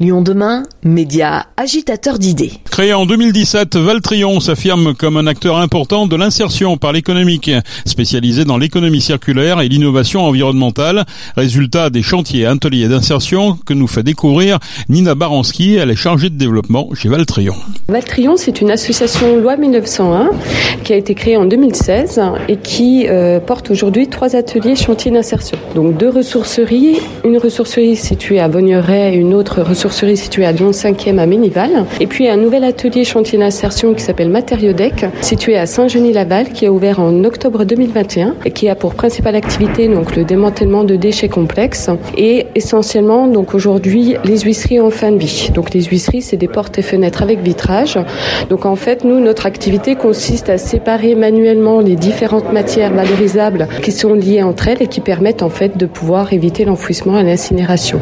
Lyon demain, média agitateur d'idées. Créé en 2017, Valtrion s'affirme comme un acteur important de l'insertion par l'économique, spécialisé dans l'économie circulaire et l'innovation environnementale, résultat des chantiers ateliers d'insertion que nous fait découvrir Nina Baranski, elle est chargée de développement chez Valtrion. Valtrion, c'est une association loi 1901 qui a été créée en 2016 et qui euh, porte aujourd'hui trois ateliers chantiers d'insertion. Donc deux ressourceries, une ressourcerie située à Bonneray et une autre ressourcerie ressourcerie située à Lyon 5e à Ménival. Et puis un nouvel atelier chantier d'insertion qui s'appelle Matériodec, situé à Saint-Genis-Laval, qui a ouvert en octobre 2021 et qui a pour principale activité donc le démantèlement de déchets complexes et essentiellement aujourd'hui les huisseries en fin de vie. Donc les huisseries, c'est des portes et fenêtres avec vitrage. Donc en fait, nous, notre activité consiste à séparer manuellement les différentes matières valorisables qui sont liées entre elles et qui permettent en fait de pouvoir éviter l'enfouissement et l'incinération.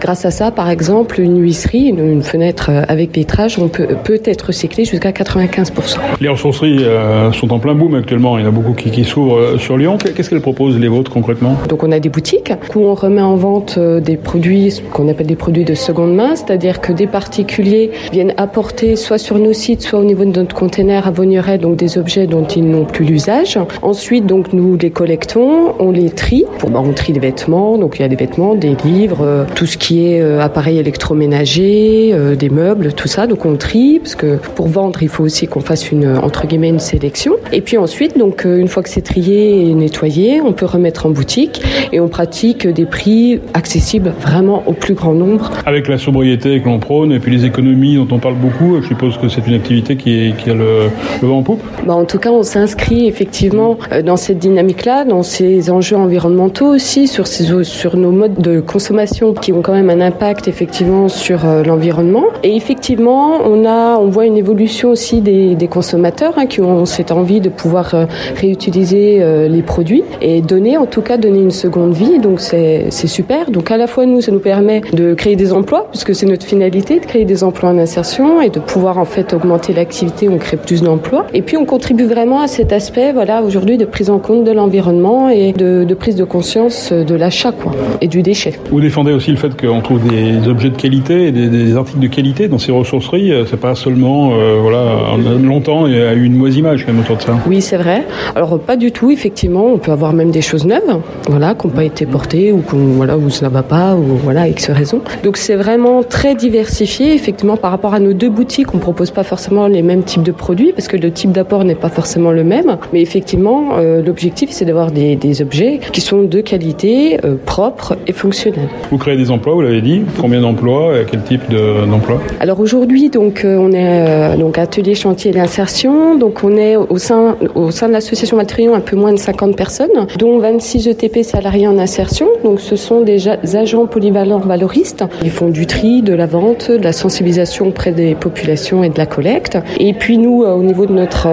Grâce à ça, par exemple, une huisserie, une, fenêtre euh, avec vitrage, on peut, peut être recyclé jusqu'à 95%. Les ressourceries euh, sont en plein boom actuellement. Il y en a beaucoup qui, qui s'ouvrent euh, sur Lyon. Qu'est-ce qu'elles proposent, les vôtres, concrètement? Donc, on a des boutiques où on remet en vente des produits qu'on appelle des produits de seconde main, c'est-à-dire que des particuliers viennent apporter soit sur nos sites, soit au niveau de notre container à Vaugneray, donc des objets dont ils n'ont plus l'usage. Ensuite, donc, nous les collectons, on les trie. Bon, bah, on trie des vêtements, donc il y a des vêtements, des livres, tout ce qui est appareil électronique ménager, euh, des meubles, tout ça. Donc on trie parce que pour vendre, il faut aussi qu'on fasse une entre guillemets une sélection. Et puis ensuite, donc euh, une fois que c'est trié et nettoyé, on peut remettre en boutique et on pratique des prix accessibles vraiment au plus grand nombre. Avec la sobriété que l'on prône et puis les économies dont on parle beaucoup, je suppose que c'est une activité qui, est, qui a le, le vent en poupe. Bah, en tout cas, on s'inscrit effectivement euh, dans cette dynamique-là, dans ces enjeux environnementaux aussi, sur, ces, sur nos modes de consommation qui ont quand même un impact effectivement sur euh, l'environnement. Et effectivement, on a, on voit une évolution aussi des, consommateurs hein, qui ont cette envie de pouvoir euh, réutiliser euh, les produits et donner, en tout cas, donner une seconde vie. Donc c'est super. Donc à la fois nous, ça nous permet de créer des emplois puisque c'est notre finalité de créer des emplois en insertion et de pouvoir en fait augmenter l'activité. On crée plus d'emplois. Et puis on contribue vraiment à cet aspect, voilà, aujourd'hui de prise en compte de l'environnement et de, prise de conscience de l'achat et du déchet. Vous défendez aussi le fait qu'on trouve des objets de qualité et des, articles de qualité dans ces ressourceries. Euh, c'est pas seulement, euh, voilà, longtemps il y a eu une mauvaise image quand même autour de ça. Oui, c'est vrai. Alors pas du tout. Effectivement, on peut avoir même des choses neuves, voilà, qui n'ont pas été portées ou qu'on, voilà, où ça va pas ou voilà, X raison. Donc c'est vraiment très diversifié. Effectivement, par rapport à nos deux boutiques, on propose pas forcément les mêmes types de produits parce que le type d'apport n'est pas forcément le même. Mais effectivement, euh, l'objectif c'est d'avoir des, des, objets qui sont de qualité, propres et fonctionnels. Vous créez des emplois, vous l'avez dit. Combien d'emplois quel type d'emploi Alors aujourd'hui, donc euh, on est euh, donc atelier chantier d'insertion. Donc on est au sein au sein de l'association Matrion un peu moins de 50 personnes, dont 26 ETP salariés en insertion. Donc ce sont des agents polyvalents valoristes. Ils font du tri, de la vente, de la sensibilisation auprès des populations et de la collecte. Et puis nous, euh, au niveau de notre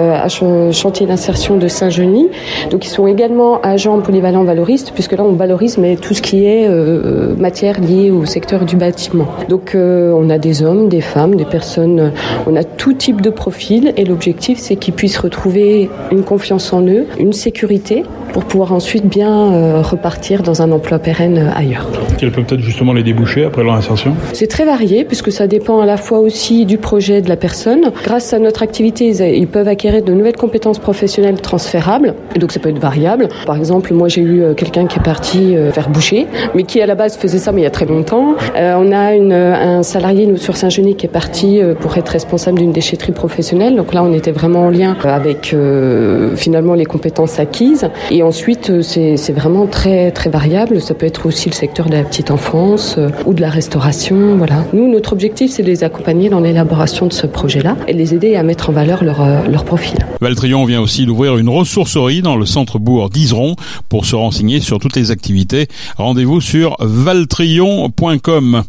chantier d'insertion de Saint-Genis, donc ils sont également agents polyvalents valoristes, puisque là on valorise mais tout ce qui est matière liée au secteur du bâtiment. Donc euh, on a des hommes, des femmes, des personnes, euh, on a tout type de profil et l'objectif c'est qu'ils puissent retrouver une confiance en eux, une sécurité pour pouvoir ensuite bien euh, repartir dans un emploi pérenne ailleurs. Quels peuvent être justement les débouchés après leur insertion? C'est très varié puisque ça dépend à la fois aussi du projet de la personne. Grâce à notre activité, ils peuvent acquérir de nouvelles compétences professionnelles transférables. Et donc ça peut être variable. Par exemple, moi j'ai eu quelqu'un qui est parti faire boucher, mais qui à la base faisait ça mais il y a très longtemps. on a une euh, un salarié nous, sur Saint-Genis qui est parti euh, pour être responsable d'une déchetterie professionnelle. Donc là, on était vraiment en lien avec euh, finalement les compétences acquises. Et ensuite, c'est vraiment très très variable. Ça peut être aussi le secteur de la petite enfance ou de la restauration. Voilà. Nous, notre objectif, c'est de les accompagner dans l'élaboration de ce projet-là et les aider à mettre en valeur leur, leur profil. Valtrion vient aussi d'ouvrir une ressourcerie dans le centre-bourg d'Iseron. Pour se renseigner sur toutes les activités, rendez-vous sur valtrion.com.